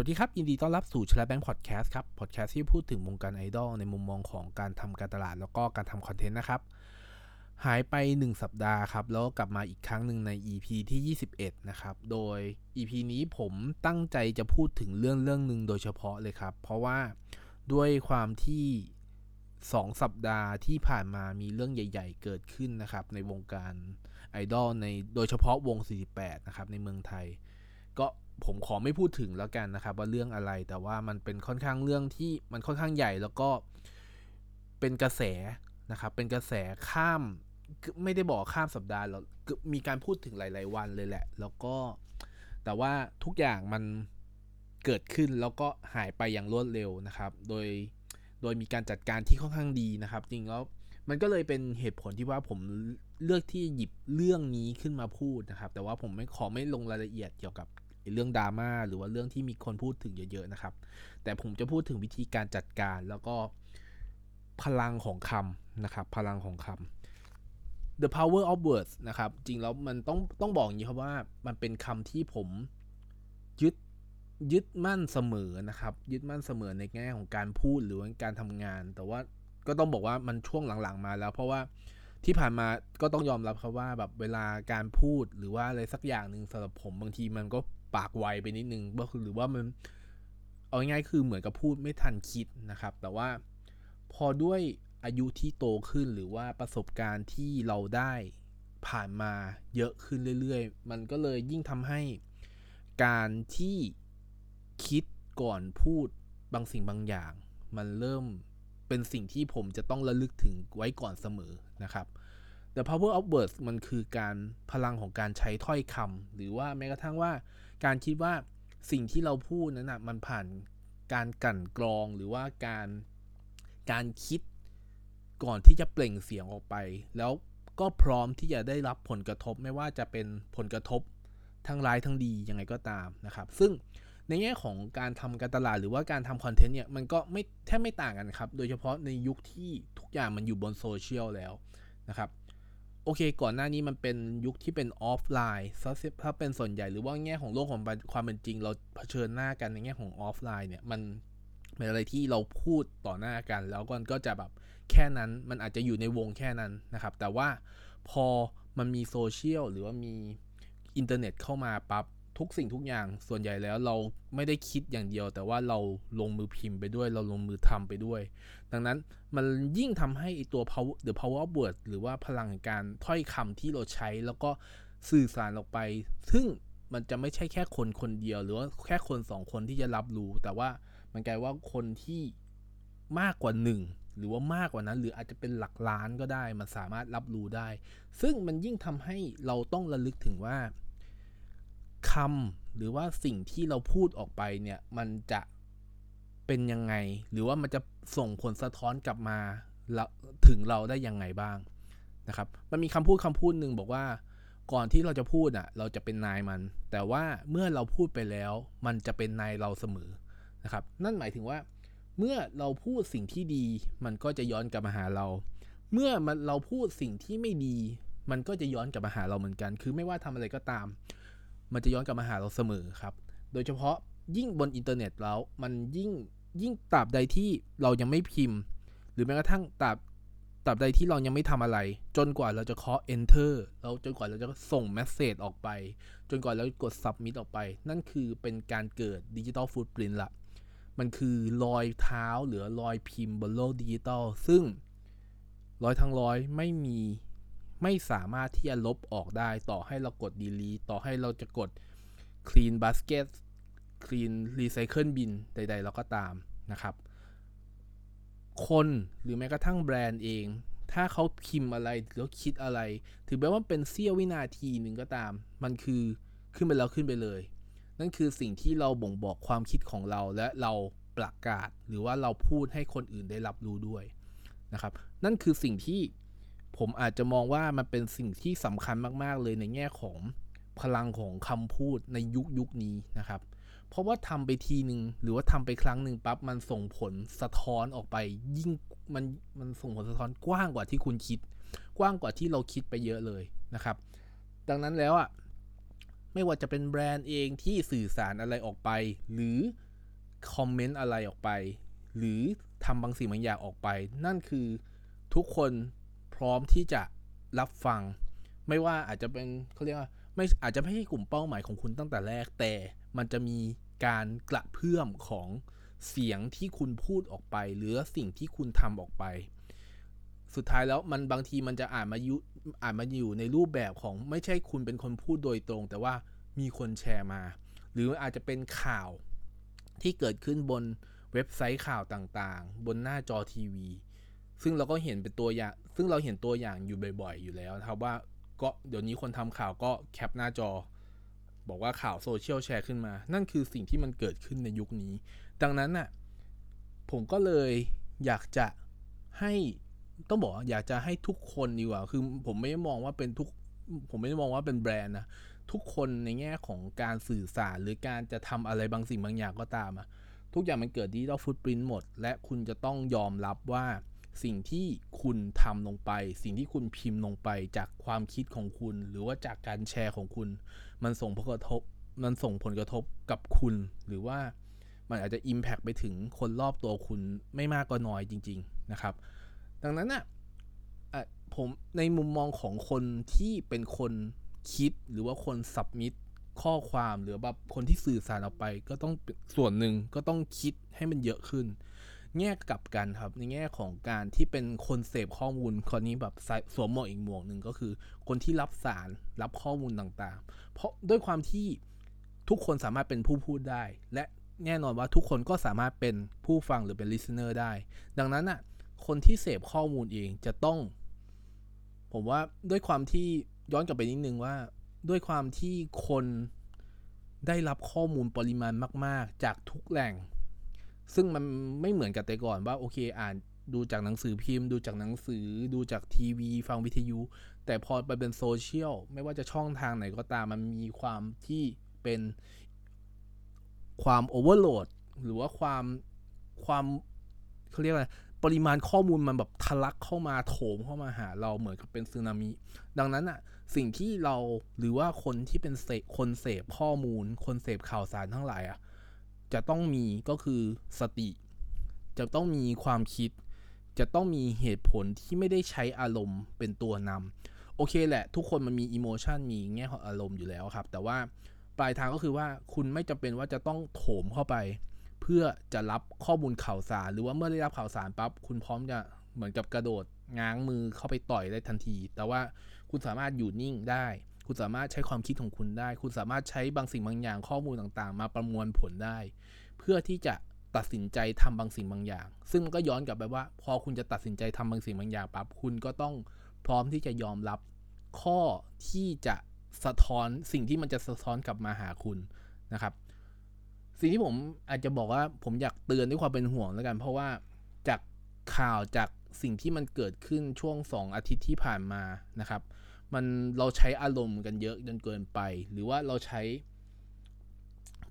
สวัสดีครับ ยินดีต้อนรับสู่ชลาแบงค์พอดแคสต์ครับ พอดแคสต์ที่พูดถึงวงการไอดอลในมุมมองของการทำการตลาดแล้วก็การทำคอนเทนต์นะครับ หายไป 1 สัปดาห์ครับ แล้วกลับมาอีกครั้งหนึ่งใน EP ที่ 21 นะครับ โดย EP นี้ผมตั้งใจจะพูดถึงเรื่องเรื่องหนึ่งโดยเฉพาะเลยครับ เพราะว่าด้วยความที่ 2 สัปดาห์ที่ผ่านมามีเรื่องใหญ่ ๆ เกิดขึ้นนะครับ ในวงการไอดอลในโดยเฉพาะวง 48 นะครับในเมืองไทย ก็ ผมขอไม่พูดถึงแล้วกันนะครับ ว่าเรื่องอะไรแต่ว่ามันเป็นค่อนข้างเรื่องที่มันค่อนข้างใหญ่แล้วก็เป็นกระแสนะครับ เป็นกระแสข้ามไม่ได้บอกข้ามสัปดาห์แล้วมีการพูดถึงหลาย ๆ วันเลยแหละ แล้วก็แต่ว่าทุกอย่างมันเกิดขึ้นแล้วก็หายไปอย่างรวดเร็วนะครับ โดยโดยมีการจัดการที่ค่อนข้างดีนะครับ จริงแล้วมันก็เลยเป็นเหตุผลที่ว่าผมเลือกที่หยิบเรื่องนี้ขึ้นมาพูดนะครับ แต่ว่าผมไม่ขอไม่ลงรายละเอียดเกี่ยวกับ เรื่องดราม่าหรือว่าเรื่องที่มีคนพูดถึงเยอะๆนะครับ แต่ผมจะพูดถึงวิธีการจัดการแล้วก็พลังของคำนะครับ พลังของคำ the power of words นะครับ จริงแล้วมันต้องต้องบอกอย่างนี้ครับว่ามันเป็นคำที่ผมยึดยึดมั่นเสมอนะครับ ยึดมั่นเสมอในแง่ของการพูดหรือว่าการทำงาน แต่ว่าก็ต้องบอกว่ามันช่วงหลังๆมาแล้ว เพราะว่าที่ผ่านมาก็ต้องยอมรับครับว่าแบบเวลาการพูดหรือว่าอะไรสักอย่างหนึ่งสำหรับผมบางทีมันก็ ปากไวไปนิดนึงก็คือหรือว่ามันเอาง่ายคือเหมือนกับพูดไม่ทันคิดนะครับ แต่ว่าพอด้วยอายุที่โตขึ้นหรือว่าประสบการณ์ที่เราได้ผ่านมาเยอะขึ้นเรื่อยๆ มันก็เลยยิ่งทำให้การที่คิดก่อนพูดบางสิ่งบางอย่าง มันเริ่มเป็นสิ่งที่ผมจะต้องระลึกถึงไว้ก่อนเสมอนะครับ The power of words มันคือการพลังของการใช้ถ้อยคำหรือว่าแม้กระทั่งว่า การคิดว่าสิ่งที่เราพูดนั้นนะมันผ่านการกั่นกรองหรือว่าการการคิดก่อนที่จะเปล่งเสียงออกไป แล้วก็พร้อมที่จะได้รับผลกระทบไม่ว่าจะเป็นผลกระทบทั้งร้ายทั้งดียังไงก็ตามนะครับ ซึ่งในแง่ของการทำการตลาดหรือว่าการทำคอนเทนต์เนี่ยมันก็ไม่แทบไม่ต่างกันครับ โดยเฉพาะในยุคที่ทุกอย่างมันอยู่บนโซเชียลแล้วนะครับ โอเคก่อนหน้านี้มันเป็นยุคที่เป็นออฟไลน์ถ้าเป็นส่วนใหญ่หรือว่าแง่ของโลกของความเป็นจริง เราเผชิญหน้ากันในแง่ของออฟไลน์เนี่ยมันเป็นอะไรที่เราพูดต่อหน้ากัน แล้วก็จะแบบแค่นั้นมันอาจจะอยู่ในวงแค่นั้นนะครับ แต่ว่าพอมันมีโซเชียลหรือว่ามีอินเทอร์เน็ตเข้ามาปับ๊บ ทุกสิ่งทุกอย่างส่วนใหญ่แล้วเราไม่ได้คิดอย่างเดียว แต่ว่าเราลงมือพิมพ์ไปด้วย เราลงมือทำไปด้วย ดังนั้นมันยิ่งทำให้ตัว power the power of word หรือว่าพลังการถ้อยคำที่เราใช้แล้วก็สื่อสารออกไป ซึ่งมันจะไม่ใช่แค่คนคนเดียว หรือว่าแค่คนสองคนที่จะรับรู้ แต่ว่ามันกลายว่าคนที่มากกว่าหนึ่งหรือว่ามากกว่านั้น หรืออาจจะเป็นหลักล้านก็ได้ มันสามารถรับรู้ได้ ซึ่งมันยิ่งทำให้เราต้องระลึกถึงว่า คำหรือว่าสิ่งที่เราพูดออกไปเนี่ย มันจะเป็นยังไง หรือว่ามันจะส่งผลสะท้อนกลับมาถึงเราได้ยังไงบ้างนะครับ มันมีคำพูดคำพูดหนึ่งบอกว่า ก่อนที่เราจะพูดอะ เราจะเป็นนายมัน แต่ว่าเมื่อเราพูดไปแล้ว มันจะเป็นนายเราเสมอนะครับ นั่นหมายถึงว่า เมื่อเราพูดสิ่งที่ดี มันก็จะย้อนกลับมาหาเรา เมื่อมันเราพูดสิ่งที่ไม่ดี มันก็จะย้อนกลับมาหาเราเหมือนกัน คือไม่ว่าทำอะไรก็ตาม มันจะย้อนกลับมาหาเราเสมอครับ โดยเฉพาะยิ่งบนอินเทอร์เน็ตแล้วมันยิ่งยิ่งตราบใดที่เรายังไม่พิมพ์ หรือแม้กระทั่งตราบตราบใดที่เรายังไม่ทำอะไร จนกว่าเราจะเคาะ enter เราจนกว่าเราจะส่ง message ออกไป จนกว่าเรากด submit ออกไป นั่นคือเป็นการเกิดดิจิตอลฟูดปรินต์ละมันคือรอยเท้าหรือรอยพิมพ์บนโลกดิจิตอลซึ่งร้อยทั้งร้อยไม่มี ไม่สามารถที่จะลบออกได้ ต่อให้เรากด delete ต่อให้เราจะกด clean basket clean recycle bin ใด ๆ เราก็ตามนะครับ คนหรือแม้กระทั่งแบรนด์เอง ถ้าเขาพิมพ์อะไรหรือคิดอะไร ถือแม้ว่าเป็นเสี้ยววินาทีหนึ่งก็ตาม มันคือขึ้นไปแล้วขึ้นไปเลย นั่นคือสิ่งที่เราบ่งบอกความคิดของเราและเราประกาศ หรือว่าเราพูดให้คนอื่นได้รับรู้ด้วยนะครับ นั่นคือสิ่งที่ ผมอาจจะมองว่ามันเป็นสิ่งที่สำคัญมาก ๆ เลยในแง่ของพลังของคำพูดในยุคยุคนี้นะครับ เพราะว่าทำไปทีหนึ่งหรือว่าทำไปครั้งหนึ่งปั๊บมันส่งผลสะท้อนออกไป ยิ่งมันมันส่งผลสะท้อนกว้างกว่าที่คุณคิด กว้างกว่าที่เราคิดไปเยอะเลยนะครับ ดังนั้นแล้วอะไม่ว่าจะเป็นแบรนด์เองที่สื่อสารอะไรออกไป หรือคอมเมนต์อะไรออกไป หรือทำบางสิ่งบางอย่างออกไป นั่นคือทุกคน ร้อมที่จะรับฟัง ไม่ว่าอาจจะเป็นเขาเรียกว่าไม่อาจจะไม่ใช่กลุ่มเป้าหมายของคุณตั้งแต่แรกแต่ มันจะมีการกระเพื่อมของเสียงที่คุณพูดออกไป หรือสิ่งที่คุณทำออกไป สุดท้ายแล้วมันบางทีมันจะอ่านมายุอ่านมาอยู่ในรูปแบบของไม่ใช่คุณเป็นคนพูดโดยตรง แต่ว่ามีคนแชร์มา หรืออาจจะเป็นข่าวที่เกิดขึ้นบนเว็บไซต์ข่าวต่างๆ บนหน้าจอทีวี ซึ่งเราก็เห็นเป็นตัวอย่าง ซึ่งเราเห็นตัวอย่างอยู่บ่อย ๆ อยู่แล้วครับว่าก็เดี๋ยวนี้คนทำข่าวก็แคปหน้าจอ บอกว่าข่าวโซเชียลแชร์ขึ้นมา นั่นคือสิ่งที่มันเกิดขึ้นในยุคนี้ ดังนั้นน่ะผมก็เลยอยากจะให้ต้องบอกอยากจะให้ทุกคนดีกว่า คือผมไม่ได้มองว่าเป็นทุก ผมไม่ได้มองว่าเป็นแบรนด์นะ ทุกคนในแง่ของการสื่อสารหรือการจะทำอะไรบางสิ่งบางอย่างก็ตามอะทุกอย่างมันเกิดดิจิตอลฟุตปรินต์หมด และคุณจะต้องยอมรับว่า สิ่งที่คุณทำลงไป สิ่งที่คุณพิมพ์ลงไปจากความคิดของคุณ หรือว่าจากการแชร์ของคุณ มันส่งผลกระทบ มันส่งผลกระทบกับคุณ หรือว่ามันอาจจะ Impact ไปถึงคนรอบตัวคุณไม่มากก็น้อยจริง ๆนะครับ ดังนั้นน่ะผมในมุมมองของคนที่เป็นคนคิดหรือว่าคนสับมิดข้อความหรือแบบคนที่สื่อสารออกไป ก็ต้องส่วนหนึ่งก็ต้องคิดให้มันเยอะขึ้น แง่กลับกันครับ ในแง่ของการที่เป็นคนเสพข้อมูลคนนี้แบบสวมหมวกอีกหมวกหนึ่งก็คือ คนที่รับสารรับข้อมูลต่างๆ เพราะด้วยความที่ทุกคนสามารถเป็นผู้พูดได้ และแน่นอนว่าทุกคนก็สามารถเป็นผู้ฟังหรือเป็น listener ได้ ดังนั้นอะคนที่เสพข้อมูลเองจะต้อง ผมว่าด้วยความที่ย้อนกลับไปนิดนึงว่า ด้วยความที่คนได้รับข้อมูลปริมาณมาก ๆ จากทุกแหล่ง ซึ่งมันไม่เหมือนกับแต่ก่อนว่าโอเคอ่านดูจากหนังสือพิมพ์ ดูจากหนังสือ ดูจากทีวี ฟังวิทยุ แต่พอไปเป็นโซเชียลไม่ว่าจะช่องทางไหนก็ตามมันมีความที่เป็นความโอเวอร์โหลดหรือว่าความความเขาเรียกอะไรปริมาณข้อมูลมันแบบทะลักเข้ามาโถมเข้ามาหาเราเหมือนกับเป็นสึนามิ ดังนั้นอะสิ่งที่เราหรือว่าคนที่เป็นเสคนเสพข้อมูล คนเสพข่าวสารทั้งหลายอะ จะต้องมีก็คือสติ จะต้องมีความคิด จะต้องมีเหตุผลที่ไม่ได้ใช้อารมณ์เป็นตัวนำโอเคแหละ ทุกคนมันมีอิโมชันมีแง่ของอารมณ์อยู่แล้วครับ แต่ว่าปลายทางก็คือว่าคุณไม่จำเป็นว่าจะต้องโถมเข้าไป เพื่อจะรับข้อมูลข่าวสาร หรือว่าเมื่อได้รับข่าวสารปั๊บคุณพร้อมจะเหมือนกับกระโดดง้างมือเข้าไปต่อยได้ทันที แต่ว่าคุณสามารถอยู่นิ่งได้ คุณสามารถใช้ความคิดของคุณได้ คุณสามารถใช้บางสิ่งบางอย่างข้อมูลต่างๆ มาประมวลผลได้ เพื่อที่จะตัดสินใจทำบางสิ่งบางอย่าง ซึ่งก็ย้อนกลับไปว่า พอคุณจะตัดสินใจทำบางสิ่งบางอย่างปั๊บคุณก็ต้องพร้อมที่จะยอมรับข้อที่จะสะท้อนสิ่งที่มันจะสะท้อนกลับมาหาคุณนะครับ สิ่งที่ผมอาจจะบอกว่าผมอยากเตือนด้วยความเป็นห่วงแล้วกัน เพราะว่าจากข่าวจากสิ่งที่มันเกิดขึ้นช่วงสองอาทิตย์ที่ผ่านมานะครับ มันเราใช้อารมณ์กันเยอะจนเกินไป หรือว่าเราใช้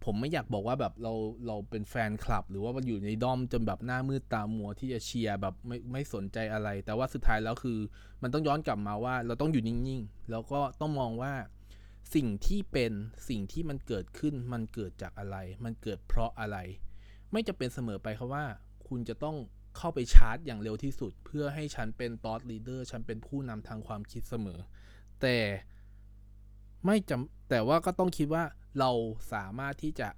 ผมไม่อยากบอกว่าแบบเราเราเป็นแฟนคลับ หรือว่ามันอยู่ในด้อมจนแบบหน้ามืดตามัวที่จะเชียร์แบบไม่ไม่สนใจอะไร แต่ว่าสุดท้ายแล้วคือ มันต้องย้อนกลับมาว่า เราต้องอยู่นิ่งๆ แล้วก็ต้องมองว่าสิ่งที่เป็นสิ่งที่มันเกิดขึ้นมันเกิดจากอะไร มันเกิดเพราะอะไร ไม่จะเป็นเสมอไปครับว่า คุณจะต้องเข้าไปชาร์จอย่างเร็วที่สุด เพื่อให้ฉันเป็นตอสลีเดอร์ฉันเป็นผู้นำทางความคิดเสมอ แต่ไม่จำแต่ว่าก็ต้องคิดว่าเราสามารถที่จะ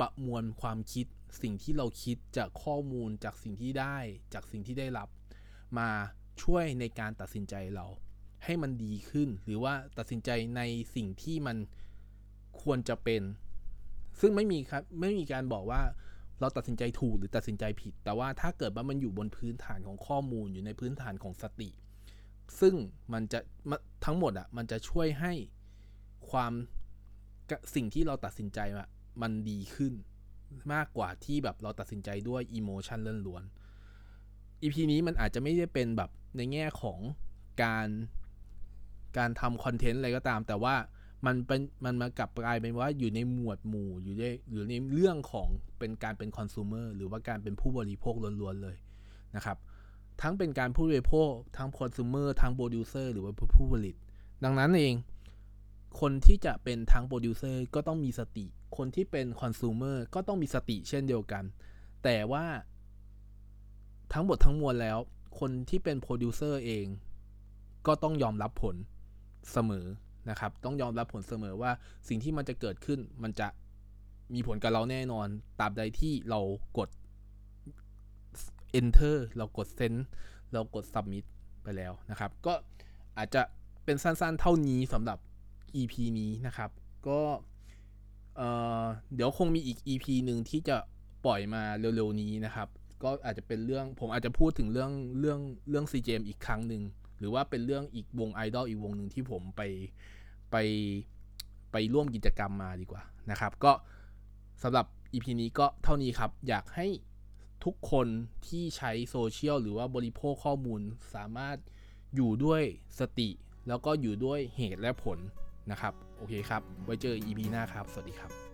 ประมวลความคิดสิ่งที่เราคิดจากข้อมูลจากสิ่งที่ได้จากสิ่งที่ได้รับ มาช่วยในการตัดสินใจเรา ให้มันดีขึ้น หรือว่าตัดสินใจในสิ่งที่มันควรจะเป็น ซึ่งไม่มีครับไม่มีการบอกว่าเราตัดสินใจถูกหรือตัดสินใจผิด แต่ว่าถ้าเกิดว่ามันอยู่บนพื้นฐานของข้อมูลอยู่ในพื้นฐานของสติ ซึ่งมันจะทั้งหมดอะ่ะมันจะช่วยให้ความสิ่งที่เราตัดสินใจอะมันดีขึ้นมากกว่าที่แบบเราตัดสินใจด้วยอิโมชันล้วนๆ EP นี้มันอาจจะไม่ได้เป็นแบบในแง่ของการการทำคอนเทนต์อะไรก็ตาม แต่ว่ามันเป็นมันมากลับกลายเป็นว่าอยู่ในหมวดหมู่อยู่ในหรือในเรื่องของเป็นการเป็นคอน sumer หรือว่าการเป็นผู้บริโภคล้วนๆเลยนะครับ ทั้งเป็นการผู้บริโภคทั้งคอน sumer ทั้งโปรดิวเซอร์หรือว่าผู้ผลิต ดังนั้นเอง คนที่จะเป็นทั้งโปรดิวเซอร์ก็ต้องมีสติ คนที่เป็น consumer ก็ต้องมีสติเช่นเดียวกัน แต่ว่าทั้งหมดทั้งมวลแล้ว คนที่เป็นโปรดิวเซอร์เอง ก็ต้องยอมรับผลเสมอนะครับ ต้องยอมรับผลเสมอว่าสิ่งที่มันจะเกิดขึ้นมันจะมีผลกับเราแน่นอนตราบใดที่เรากด enter เรากด send เรากด submit ไปแล้วนะครับ ก็อาจจะเป็นสั้นๆเท่านี้สำหรับ EP นี้นะครับ ก็เเดี๋ยวคงมีอีก EP หนึ่งที่จะปล่อยมาเร็วๆนี้นะครับ ก็อาจจะเป็นเรื่องผมอาจจะพูดถึงเรื่องเรื่องเรื่อง CGM อีกครั้งหนึ่งหรือว่าเป็นเรื่องอีกวงไอดอลอีกวงหนึ่งที่ผมไปไปไปร่วมกิจกรรมมาดีกว่านะครับ ก็สำหรับ EP นี้ก็เท่านี้ครับ อยากให้ ทุกคนที่ใช้โซเชียลหรือว่าบริโภคข้อมูลสามารถอยู่ด้วยสติ แล้วก็อยู่ด้วยเหตุและผลนะครับ โอเคครับ ไว้เจอ EP หน้าครับ สวัสดีครับ